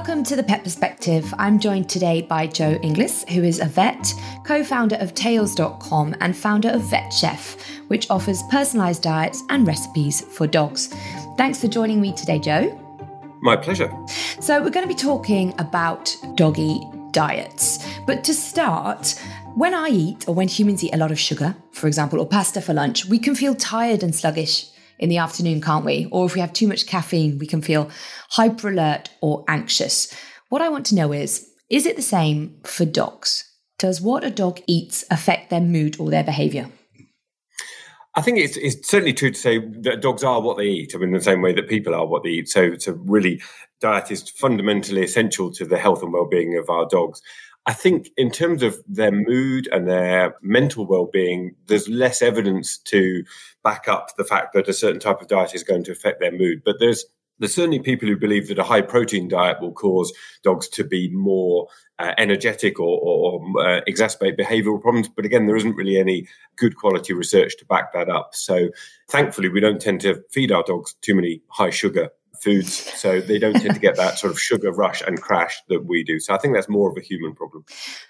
Welcome to the Pet Perspective. I'm joined today by Joe Inglis, who is a vet, co founder of Tails.com, and founder of VetChef, which offers personalised diets and recipes for dogs. Thanks for joining me today, Joe. My pleasure. So, we're going to be talking about doggy diets. But to start, when I eat or when humans eat a lot of sugar, for example, or pasta for lunch, we can feel tired and sluggish in the afternoon, can't we? Or if we have too much caffeine, we can feel hyper alert or anxious. What I want to know is is it the same for dogs? Does what a dog eats affect their mood or their behavior? I think it's, it's certainly true to say that dogs are what they eat, I mean, in the same way that people are what they eat. So, so really, diet is fundamentally essential to the health and well-being of our dogs. I think in terms of their mood and their mental well-being, there's less evidence to back up the fact that a certain type of diet is going to affect their mood. But there's there's certainly people who believe that a high protein diet will cause dogs to be more uh, energetic or, or, or uh, exacerbate behavioral problems. But again, there isn't really any good quality research to back that up. So thankfully, we don't tend to feed our dogs too many high sugar foods, so they don't tend to get that sort of sugar rush and crash that we do. So I think that's more of a human problem.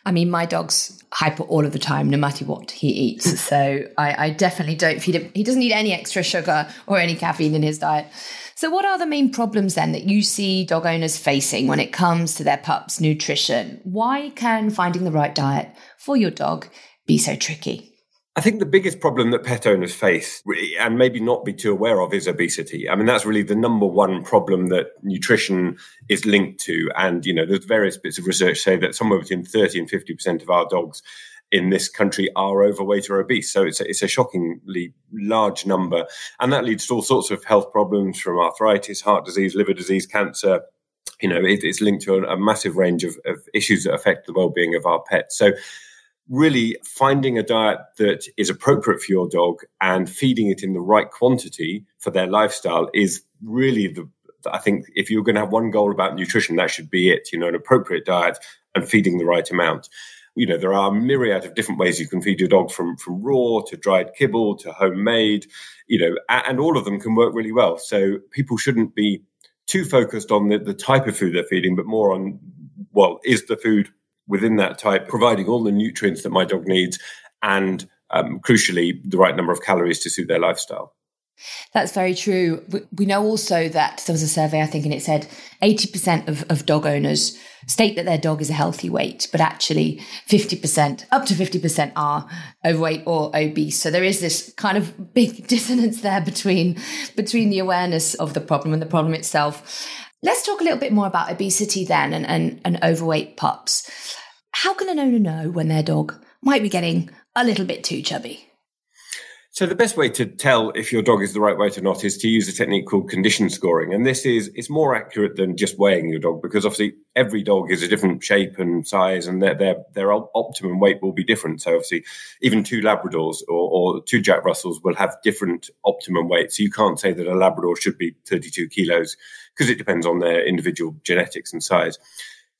I mean, my dog's hyper all of the time, no matter what he eats. so I, I definitely don't feed him. He doesn't need any extra sugar or any caffeine in his diet. So, what are the main problems then that you see dog owners facing when it comes to their pups' nutrition? Why can finding the right diet for your dog be so tricky? I think the biggest problem that pet owners face, and maybe not be too aware of, is obesity. I mean, that's really the number one problem that nutrition is linked to. And, you know, there's various bits of research say that somewhere between 30 and 50% of our dogs in this country are overweight or obese. So it's a, it's a shockingly large number. And that leads to all sorts of health problems from arthritis, heart disease, liver disease, cancer. You know, it, it's linked to a, a massive range of, of issues that affect the well being of our pets. So, really finding a diet that is appropriate for your dog and feeding it in the right quantity for their lifestyle is really the I think if you're going to have one goal about nutrition, that should be it. You know, an appropriate diet and feeding the right amount. You know, there are myriad of different ways you can feed your dog from from raw to dried kibble to homemade. You know, and all of them can work really well. So people shouldn't be too focused on the, the type of food they're feeding, but more on well, is the food within that type, providing all the nutrients that my dog needs and um, crucially, the right number of calories to suit their lifestyle. That's very true. We know also that there was a survey, I think, and it said 80% of, of dog owners state that their dog is a healthy weight, but actually 50%, up to 50% are overweight or obese. So there is this kind of big dissonance there between, between the awareness of the problem and the problem itself. Let's talk a little bit more about obesity then and, and, and overweight pups. How can an owner know when their dog might be getting a little bit too chubby? So the best way to tell if your dog is the right weight or not is to use a technique called condition scoring. And this is it's more accurate than just weighing your dog because obviously every dog is a different shape and size and their their, their optimum weight will be different. So obviously even two Labradors or, or two Jack Russells will have different optimum weights. So you can't say that a Labrador should be 32 kilos because it depends on their individual genetics and size.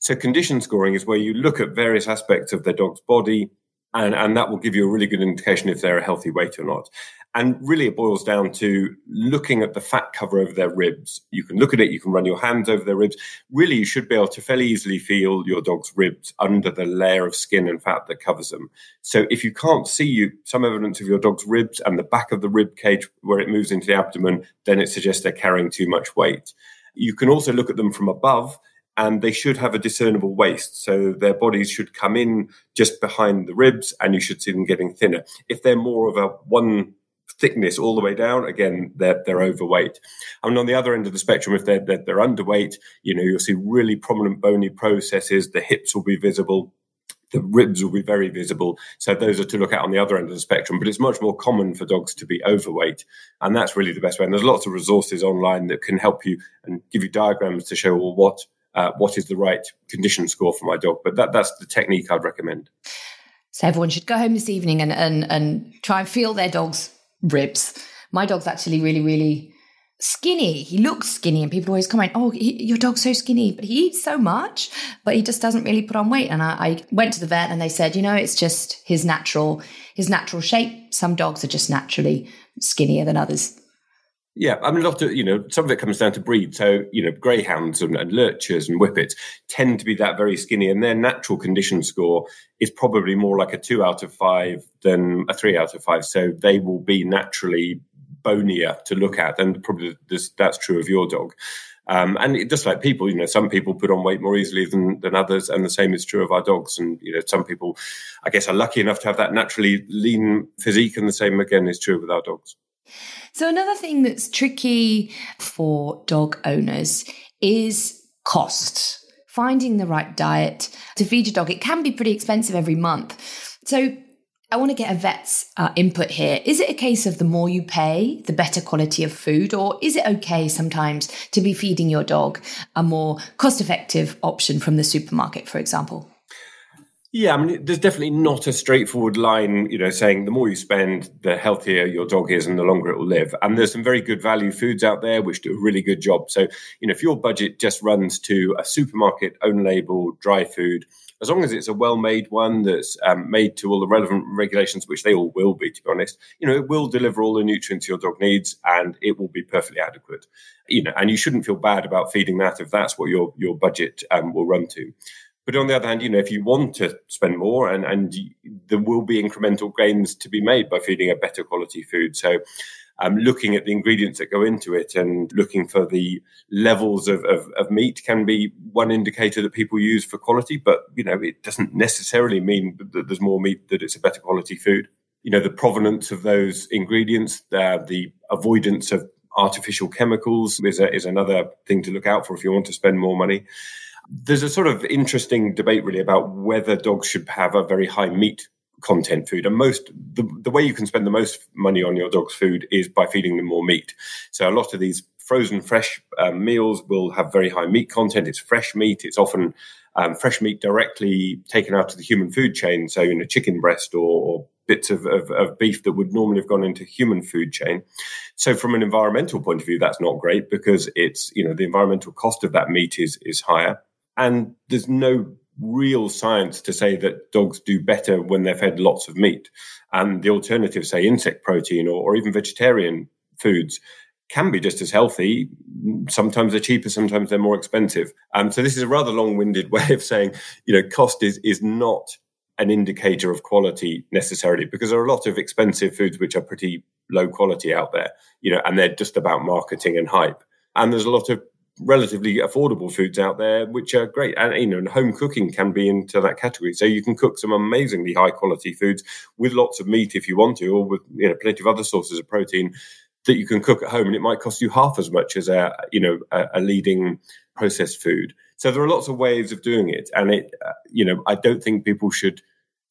So condition scoring is where you look at various aspects of their dog's body, and, and that will give you a really good indication if they're a healthy weight or not. And really, it boils down to looking at the fat cover over their ribs. You can look at it, you can run your hands over their ribs. Really, you should be able to fairly easily feel your dog's ribs under the layer of skin and fat that covers them. So, if you can't see you, some evidence of your dog's ribs and the back of the rib cage where it moves into the abdomen, then it suggests they're carrying too much weight. You can also look at them from above and they should have a discernible waist. So their bodies should come in just behind the ribs and you should see them getting thinner. If they're more of a one thickness all the way down, again, they're, they're overweight. And on the other end of the spectrum, if they're, they're, they're underweight, you know, you'll see really prominent bony processes. The hips will be visible. The ribs will be very visible. So those are to look at on the other end of the spectrum. But it's much more common for dogs to be overweight. And that's really the best way. And there's lots of resources online that can help you and give you diagrams to show well, what uh, what is the right condition score for my dog. But that, that's the technique I'd recommend. So everyone should go home this evening and, and, and try and feel their dog's ribs. My dog's actually really, really skinny. He looks skinny, and people always comment, "Oh, he, your dog's so skinny," but he eats so much, but he just doesn't really put on weight. And I, I, went to the vet, and they said, you know, it's just his natural his natural shape. Some dogs are just naturally skinnier than others. Yeah, I mean, a lot of you know, some of it comes down to breed. So you know, greyhounds and, and lurchers and whippets tend to be that very skinny, and their natural condition score is probably more like a two out of five than a three out of five. So they will be naturally bonier to look at, and probably this, that's true of your dog. Um, and it, just like people, you know, some people put on weight more easily than, than others, and the same is true of our dogs. And you know, some people, I guess, are lucky enough to have that naturally lean physique, and the same again is true with our dogs. So, another thing that's tricky for dog owners is cost. Finding the right diet to feed your dog. It can be pretty expensive every month. So, I want to get a vet's uh, input here. Is it a case of the more you pay, the better quality of food, or is it okay sometimes to be feeding your dog a more cost effective option from the supermarket, for example? Yeah, I mean, there's definitely not a straightforward line, you know, saying the more you spend, the healthier your dog is and the longer it will live. And there's some very good value foods out there which do a really good job. So, you know, if your budget just runs to a supermarket own label dry food, as long as it's a well-made one that's um, made to all the relevant regulations, which they all will be, to be honest, you know, it will deliver all the nutrients your dog needs, and it will be perfectly adequate. You know, and you shouldn't feel bad about feeding that if that's what your your budget um, will run to. But on the other hand, you know, if you want to spend more, and and there will be incremental gains to be made by feeding a better quality food. So, um, looking at the ingredients that go into it and looking for the levels of, of, of, meat can be one indicator that people use for quality. But you know, it doesn't necessarily mean that there's more meat that it's a better quality food. You know, the provenance of those ingredients, the avoidance of artificial chemicals is a, is another thing to look out for if you want to spend more money there's a sort of interesting debate really about whether dogs should have a very high meat content food. And most the, the way you can spend the most money on your dog's food is by feeding them more meat. So a lot of these frozen fresh um, meals will have very high meat content. It's fresh meat. It's often um, fresh meat directly taken out of the human food chain. So you know chicken breast or, or bits of, of, of, beef that would normally have gone into human food chain. So from an environmental point of view, that's not great because it's, you know, the environmental cost of that meat is, is higher. And there's no real science to say that dogs do better when they're fed lots of meat. And the alternative, say insect protein or, or even vegetarian foods, can be just as healthy. Sometimes they're cheaper, sometimes they're more expensive. Um, so this is a rather long-winded way of saying, you know, cost is is not an indicator of quality necessarily, because there are a lot of expensive foods which are pretty low quality out there, you know, and they're just about marketing and hype. And there's a lot of relatively affordable foods out there, which are great. And, you know, and home cooking can be into that category. So you can cook some amazingly high quality foods with lots of meat if you want to, or with, you know, plenty of other sources of protein that you can cook at home. And it might cost you half as much as a, you know, a, a leading processed food. So there are lots of ways of doing it. And it, uh, you know, I don't think people should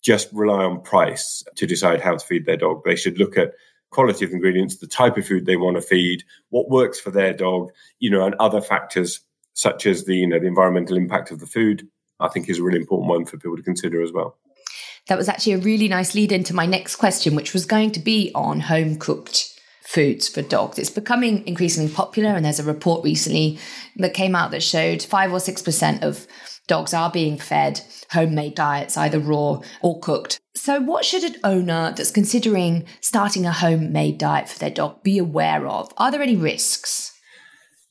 just rely on price to decide how to feed their dog. They should look at quality of ingredients, the type of food they want to feed, what works for their dog, you know, and other factors such as the, you know, the environmental impact of the food, I think is a really important one for people to consider as well. That was actually a really nice lead into my next question, which was going to be on home cooked foods for dogs. It's becoming increasingly popular, and there's a report recently that came out that showed five or six percent of dogs are being fed homemade diets, either raw or cooked. So, what should an owner that's considering starting a homemade diet for their dog be aware of? Are there any risks?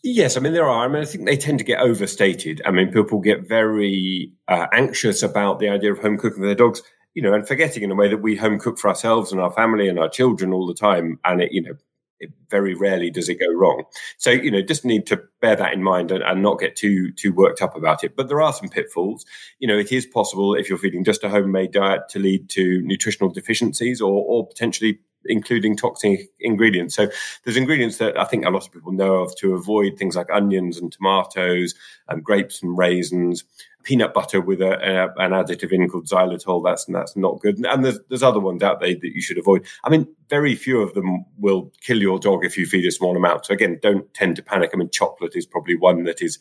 Yes, I mean there are. I mean I think they tend to get overstated. I mean people get very uh, anxious about the idea of home cooking for their dogs, you know, and forgetting in a way that we home cook for ourselves and our family and our children all the time, and it, you know, it very rarely does it go wrong. So you know, just need to bear that in mind and, and, not get too too worked up about it. But there are some pitfalls. You know, it is possible if you're feeding just a homemade diet to lead to nutritional deficiencies or, or potentially including toxic ingredients. So there's ingredients that I think a lot of people know of to avoid things like onions and tomatoes and grapes and raisins peanut butter with a, a, an additive in called xylitol. That's that's not good. And there's there's other ones out there that you should avoid. I mean, very few of them will kill your dog if you feed a small amount. So again, don't tend to panic. I mean, chocolate is probably one that is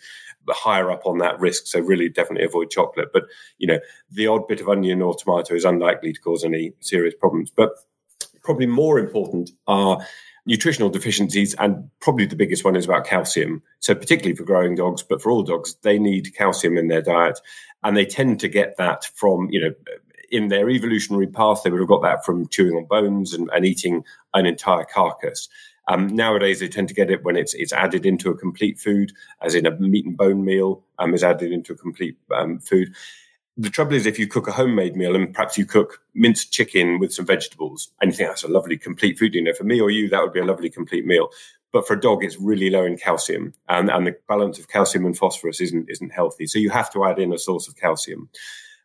higher up on that risk. So really, definitely avoid chocolate. But you know, the odd bit of onion or tomato is unlikely to cause any serious problems. But probably more important are nutritional deficiencies, and probably the biggest one is about calcium. So, particularly for growing dogs, but for all dogs, they need calcium in their diet, and they tend to get that from you know. In their evolutionary path, they would have got that from chewing on bones and, and eating an entire carcass. Um, nowadays, they tend to get it when it's it's added into a complete food, as in a meat and bone meal um, is added into a complete um, food. The trouble is, if you cook a homemade meal and perhaps you cook minced chicken with some vegetables, and you think that's a lovely complete food, you know, for me or you, that would be a lovely complete meal. But for a dog, it's really low in calcium, and, and the balance of calcium and phosphorus isn't isn't healthy. So you have to add in a source of calcium.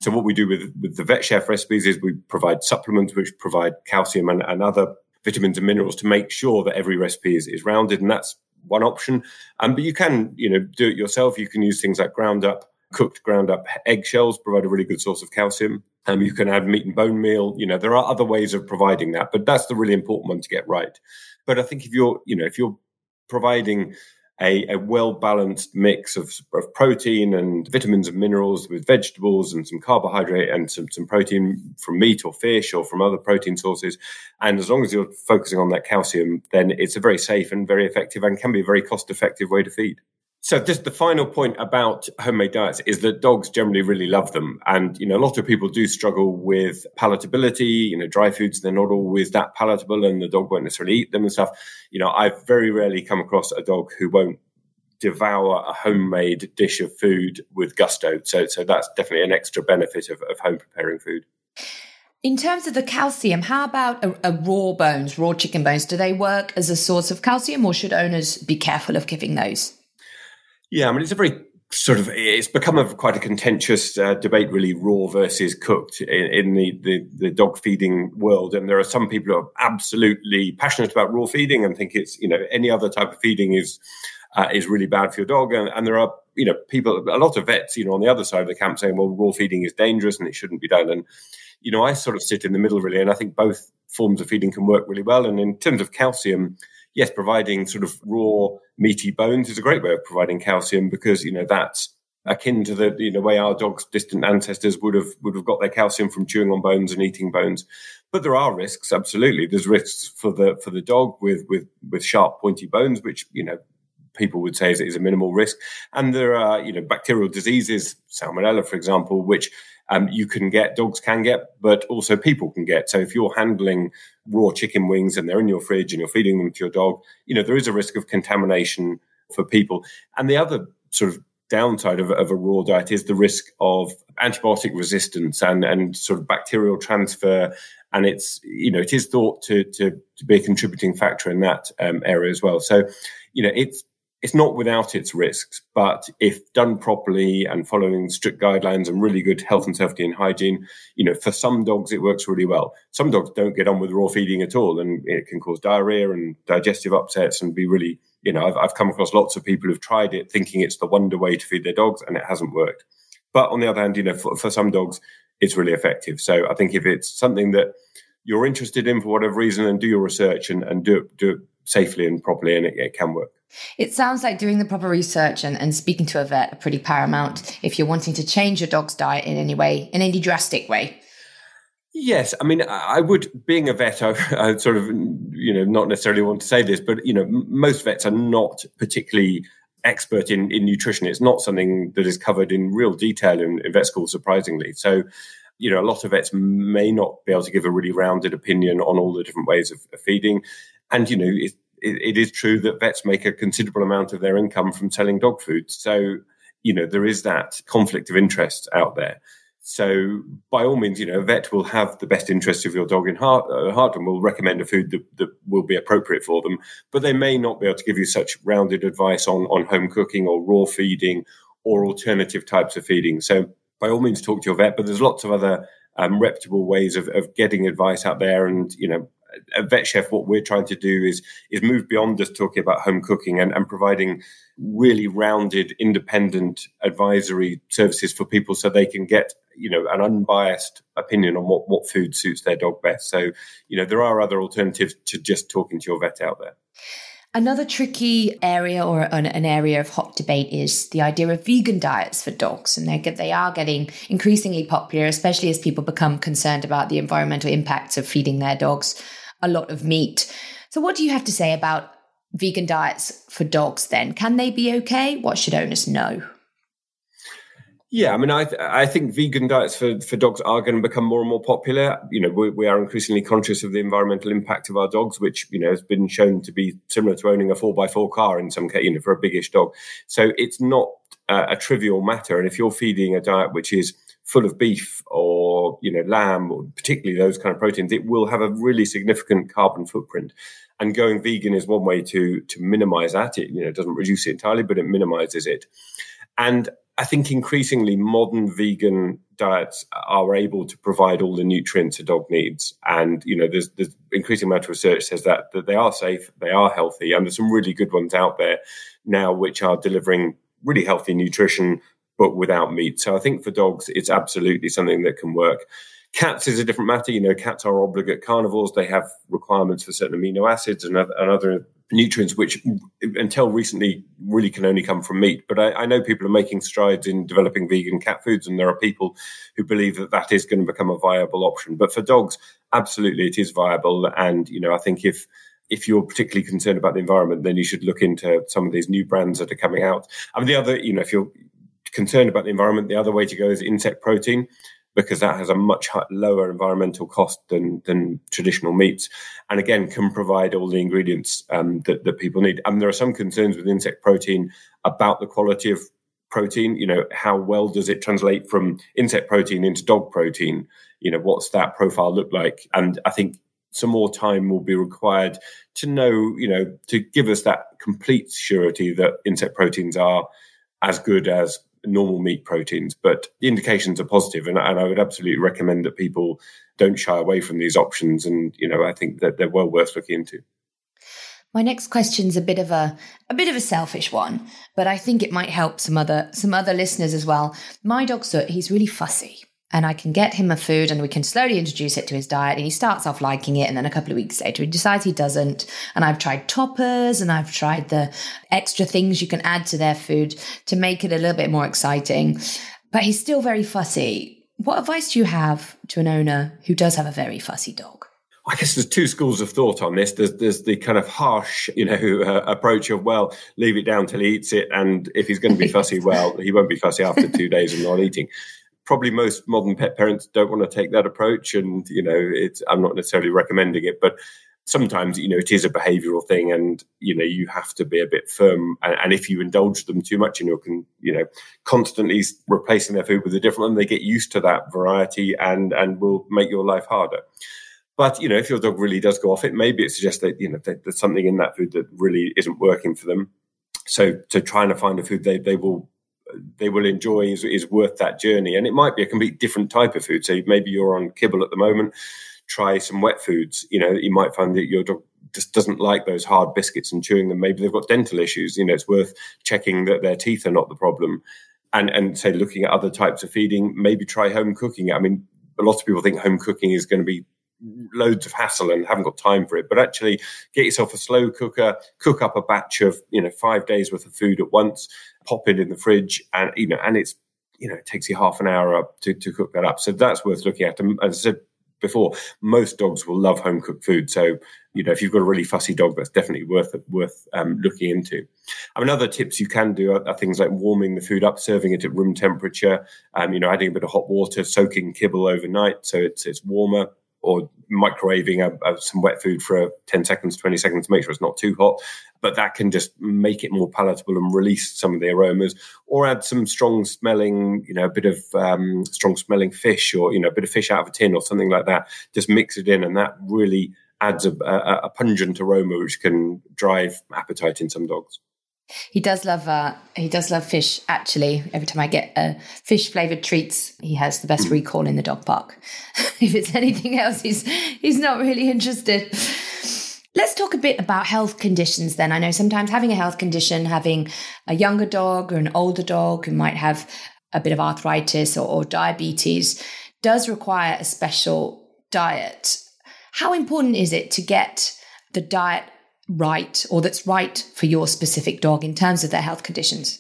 So what we do with, with the VetChef recipes is we provide supplements which provide calcium and, and other vitamins and minerals to make sure that every recipe is, is rounded. And that's one option. Um, but you can, you know, do it yourself. You can use things like ground up, cooked ground up eggshells, provide a really good source of calcium. Um, you can add meat and bone meal. You know, there are other ways of providing that, but that's the really important one to get right. But I think if you're, you know, if you're providing a, a well balanced mix of, of protein and vitamins and minerals with vegetables and some carbohydrate and some, some protein from meat or fish or from other protein sources. And as long as you're focusing on that calcium, then it's a very safe and very effective and can be a very cost effective way to feed. So just the final point about homemade diets is that dogs generally really love them. And, you know, a lot of people do struggle with palatability, you know, dry foods, they're not always that palatable and the dog won't necessarily eat them and stuff. You know, I've very rarely come across a dog who won't devour a homemade dish of food with gusto. So, so that's definitely an extra benefit of, of home preparing food. In terms of the calcium, how about a, a, raw bones, raw chicken bones? Do they work as a source of calcium or should owners be careful of giving those? Yeah, I mean, it's a very sort of it's become a quite a contentious uh, debate, really, raw versus cooked in, in the, the, the dog feeding world. And there are some people who are absolutely passionate about raw feeding and think it's you know any other type of feeding is uh, is really bad for your dog. And, and there are you know people, a lot of vets, you know, on the other side of the camp saying, well, raw feeding is dangerous and it shouldn't be done. And you know, I sort of sit in the middle really, and I think both forms of feeding can work really well. And in terms of calcium yes, providing sort of raw meaty bones is a great way of providing calcium because you know that's akin to the you know way our dogs' distant ancestors would have would have got their calcium from chewing on bones and eating bones. But there are risks, absolutely. There's risks for the for the dog with with with sharp pointy bones, which you know people would say is, is a minimal risk. And there are you know bacterial diseases, salmonella, for example, which um, you can get, dogs can get, but also people can get. So if you're handling raw chicken wings and they're in your fridge and you're feeding them to your dog, you know, there is a risk of contamination for people. And the other sort of downside of, of a raw diet is the risk of antibiotic resistance and, and sort of bacterial transfer. And it's, you know, it is thought to, to, to be a contributing factor in that um, area as well. So, you know, it's it's not without its risks, but if done properly and following strict guidelines and really good health and safety and hygiene, you know, for some dogs it works really well. Some dogs don't get on with raw feeding at all, and it can cause diarrhea and digestive upsets and be really, you know, I've, I've come across lots of people who've tried it thinking it's the wonder way to feed their dogs, and it hasn't worked. But on the other hand, you know, for, for some dogs, it's really effective. So I think if it's something that you're interested in for whatever reason, and do your research and, and do it, do it safely and properly, and it, it can work. It sounds like doing the proper research and, and speaking to a vet are pretty paramount if you're wanting to change your dog's diet in any way, in any drastic way. Yes, I mean, I would, being a vet, I, I sort of, you know, not necessarily want to say this, but you know, most vets are not particularly expert in, in nutrition. It's not something that is covered in real detail in, in vet school, surprisingly. So, you know, a lot of vets may not be able to give a really rounded opinion on all the different ways of, of feeding. And, you know, it, it, it is true that vets make a considerable amount of their income from selling dog food. So, you know, there is that conflict of interest out there. So, by all means, you know, a vet will have the best interest of your dog in heart, uh, heart and will recommend a food that, that will be appropriate for them. But they may not be able to give you such rounded advice on, on home cooking or raw feeding or alternative types of feeding. So, by all means, talk to your vet. But there's lots of other um, reputable ways of, of getting advice out there. And, you know, a VetChef, what we're trying to do is is move beyond just talking about home cooking and, and providing really rounded, independent advisory services for people so they can get you know an unbiased opinion on what what food suits their dog best. So you know there are other alternatives to just talking to your vet out there. Another tricky area or an, an, area of hot debate is the idea of vegan diets for dogs. And they are getting increasingly popular, especially as people become concerned about the environmental impacts of feeding their dogs a lot of meat. So, what do you have to say about vegan diets for dogs then? Can they be okay? What should owners know? Yeah, I mean, I I think vegan diets for, for dogs are going to become more and more popular. You know, we, we, are increasingly conscious of the environmental impact of our dogs, which you know has been shown to be similar to owning a four by four car in some case, you know, for a biggish dog. So it's not a, a trivial matter. And if you're feeding a diet which is full of beef or you know lamb or particularly those kind of proteins, it will have a really significant carbon footprint. And going vegan is one way to to minimize that. It you know doesn't reduce it entirely, but it minimizes it. And I think increasingly modern vegan diets are able to provide all the nutrients a dog needs. And, you know, there's, there's increasing amount of research says that, that they are safe, they are healthy, and there's some really good ones out there now which are delivering really healthy nutrition, but without meat. So I think for dogs, it's absolutely something that can work. Cats is a different matter. You know, cats are obligate carnivores. They have requirements for certain amino acids and other, and other nutrients, which until recently really can only come from meat. But I, I, know people are making strides in developing vegan cat foods, and there are people who believe that that is going to become a viable option. But for dogs, absolutely, it is viable. And you know, I think if if you're particularly concerned about the environment, then you should look into some of these new brands that are coming out. I mean, the other, you know, if you're concerned about the environment, the other way to go is insect protein because that has a much lower environmental cost than than traditional meats, and again can provide all the ingredients um, that that people need. And there are some concerns with insect protein about the quality of protein. You know, how well does it translate from insect protein into dog protein? You know, what's that profile look like? And I think some more time will be required to know, you know, to give us that complete surety that insect proteins are as good as normal meat proteins, but the indications are positive, and, and I would absolutely recommend that people don't shy away from these options. And you know, I think that they're well worth looking into. My next question's a bit of a a bit of a selfish one, but I think it might help some other some other listeners as well. My dog Soot, he's really fussy and I can get him a food and we can slowly introduce it to his diet. And he starts off liking it. And then a couple of weeks later, he decides he doesn't. And I've tried toppers and I've tried the extra things you can add to their food to make it a little bit more exciting. But he's still very fussy. What advice do you have to an owner who does have a very fussy dog? I guess there's two schools of thought on this. There's, there's the kind of harsh, you know, uh, approach of well, leave it down till he eats it, and if he's going to be fussy, well, he won't be fussy after two days of not eating probably most modern pet parents don't want to take that approach and you know it's i'm not necessarily recommending it but sometimes you know it is a behavioral thing and you know you have to be a bit firm and, and if you indulge them too much and you're you know constantly replacing their food with a different one they get used to that variety and and will make your life harder. But you know if your dog really does go off it maybe it suggests that you know that there's something in that food that really isn't working for them. So to trying to find a food they, they will they will enjoy is, is worth that journey. And it might be a complete different type of food. So maybe you're on kibble at the moment, try some wet foods. You know, you might find that your dog just doesn't like those hard biscuits and chewing them. Maybe they've got dental issues. You know, it's worth checking that their teeth are not the problem. And, and say looking at other types of feeding, maybe try home cooking. I mean, a lot of people think home cooking is going to be loads of hassle and haven't got time for it. But actually, get yourself a slow cooker, cook up a batch of you know five days worth of food at once, pop it in the fridge, and you know, and it's you know it takes you half an hour up to, to cook that up. So that's worth looking at. And as I said before, most dogs will love home cooked food. So you know, if you've got a really fussy dog, that's definitely worth worth um, looking into. I mean, other tips you can do are, are, things like warming the food up, serving it at room temperature. Um, you know, adding a bit of hot water, soaking kibble overnight so it's it's warmer or microwaving a, a, some wet food for 10 seconds, 20 seconds to make sure it's not too hot. But that can just make it more palatable and release some of the aromas, or add some strong smelling, you know, a bit of um, strong smelling fish or, you know, a bit of fish out of a tin or something like that. Just mix it in, and that really adds a, a, a pungent aroma which can drive appetite in some dogs. He does love uh, he does love fish. Actually, every time I get uh, fish flavored treats, he has the best recall in the dog park. if it's anything else, he's he's not really interested. Let's talk a bit about health conditions then. I know sometimes having a health condition, having a younger dog or an older dog who might have a bit of arthritis or, or diabetes, does require a special diet. How important is it to get the diet right or that's right for your specific dog in terms of their health conditions?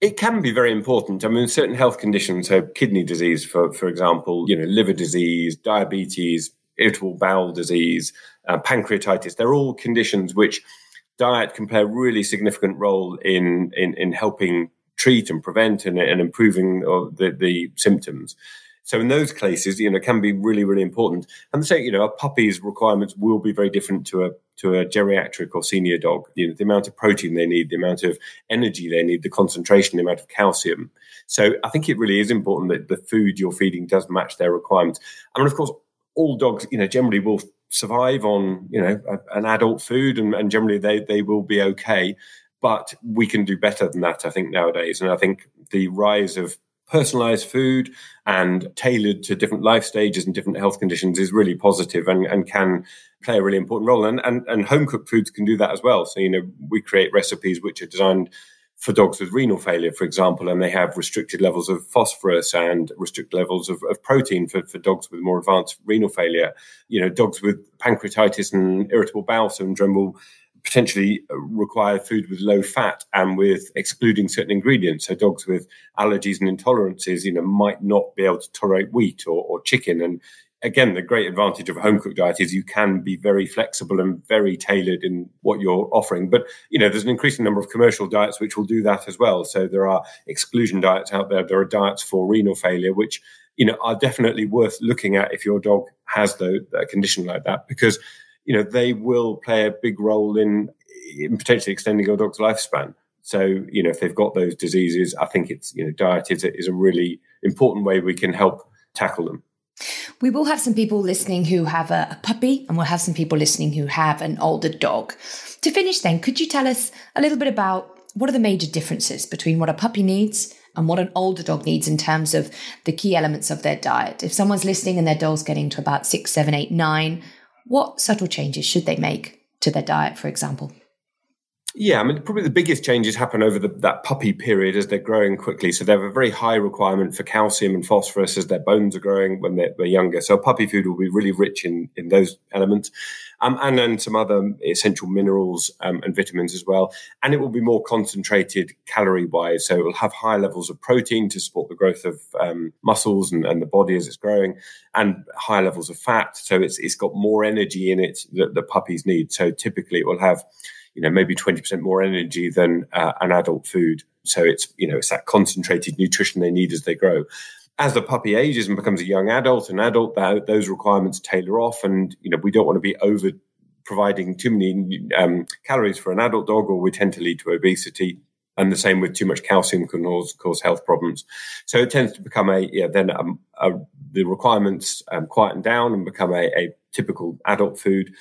It can be very important. I mean, certain health conditions, so kidney disease, for for example, you know, liver disease, diabetes, irritable bowel disease, uh, pancreatitis. They're all conditions which diet can play a really significant role in in, in helping treat and prevent and, and improving the, the symptoms. So in those cases, you know, can be really, really important. And so, you know, a puppy's requirements will be very different to a to a geriatric or senior dog. You know, the amount of protein they need, the amount of energy they need, the concentration, the amount of calcium. So I think it really is important that the food you're feeding does match their requirements. I mean, of course, all dogs, you know, generally will survive on, you know, a, an adult food and, and generally they, they will be okay. But we can do better than that, I think, nowadays. And I think the rise of personalized food and tailored to different life stages and different health conditions is really positive and, and can play a really important role. And, and, and home cooked foods can do that as well. So, you know, we create recipes which are designed for dogs with renal failure, for example, and they have restricted levels of phosphorus and restricted levels of, of protein for, for dogs with more advanced renal failure. You know, dogs with pancreatitis and irritable bowel syndrome will potentially uh, require food with low fat and with excluding certain ingredients. So dogs with allergies and intolerances, you know, might not be able to tolerate wheat or, or chicken. And again, the great advantage of a home cooked diet is you can be very flexible and very tailored in what you're offering. But you know, there's an increasing number of commercial diets which will do that as well. So there are exclusion diets out there. There are diets for renal failure, which you know are definitely worth looking at if your dog has the, a condition like that because you know, they will play a big role in, in potentially extending your dog's lifespan. So, you know, if they've got those diseases, I think it's, you know, diet is a, is a really important way we can help tackle them. We will have some people listening who have a, a, puppy, and we'll have some people listening who have an older dog. To finish, then, could you tell us a little bit about what are the major differences between what a puppy needs and what an older dog needs in terms of the key elements of their diet? If someone's listening and their dog's getting to about six, seven, eight, nine, what subtle changes should they make to their diet, for example? Yeah, I mean, probably the biggest changes happen over the, that puppy period as they're growing quickly. So they have a very high requirement for calcium and phosphorus as their bones are growing when they're, they're younger. So puppy food will be really rich in, in those elements. Um, and then some other essential minerals um, and vitamins as well. And it will be more concentrated calorie wise. So it will have high levels of protein to support the growth of um, muscles and, and, the body as it's growing, and high levels of fat. So it's, it's got more energy in it that the puppies need. So typically it will have you know, maybe 20% more energy than uh, an adult food. So it's, you know, it's that concentrated nutrition they need as they grow. As the puppy ages and becomes a young adult, an adult, that, those requirements tailor off. And, you know, we don't want to be over providing too many um, calories for an adult dog or we tend to lead to obesity. And the same with too much calcium can cause, cause health problems. So it tends to become a, yeah, then a, a, the requirements um, quieten down and become a, a typical adult food.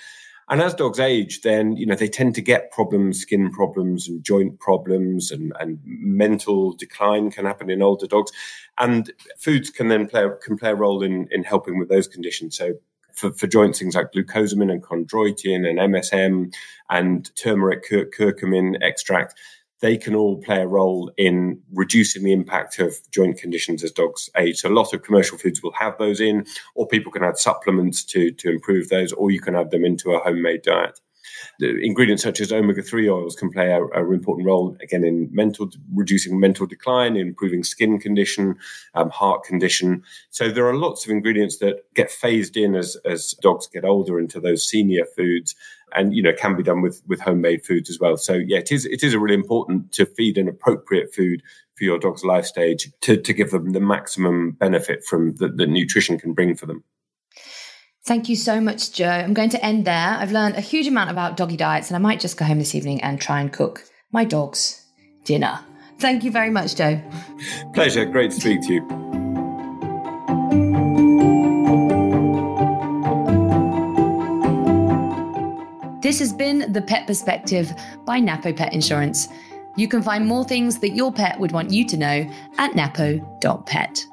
And as dogs age, then, you know, they tend to get problems, skin problems and joint problems and, and mental decline can happen in older dogs. And foods can then play, can play a role in, in helping with those conditions. So for, for joints, things like glucosamine and chondroitin and MSM and turmeric cur- curcumin extract, they can all play a role in reducing the impact of joint conditions as dogs age. So a lot of commercial foods will have those in, or people can add supplements to, to improve those, or you can add them into a homemade diet. The ingredients such as omega-3 oils can play an important role, again, in mental, reducing mental decline, improving skin condition, um, heart condition. So there are lots of ingredients that get phased in as, as dogs get older into those senior foods and you know can be done with with homemade foods as well. So yeah, it is it is a really important to feed an appropriate food for your dog's life stage to to give them the maximum benefit from the, the nutrition can bring for them. Thank you so much, Joe. I'm going to end there. I've learned a huge amount about doggy diets, and I might just go home this evening and try and cook my dog's dinner. Thank you very much, Joe. Pleasure. Great to speak to you. This has been The Pet Perspective by Napo Pet Insurance. You can find more things that your pet would want you to know at napo.pet.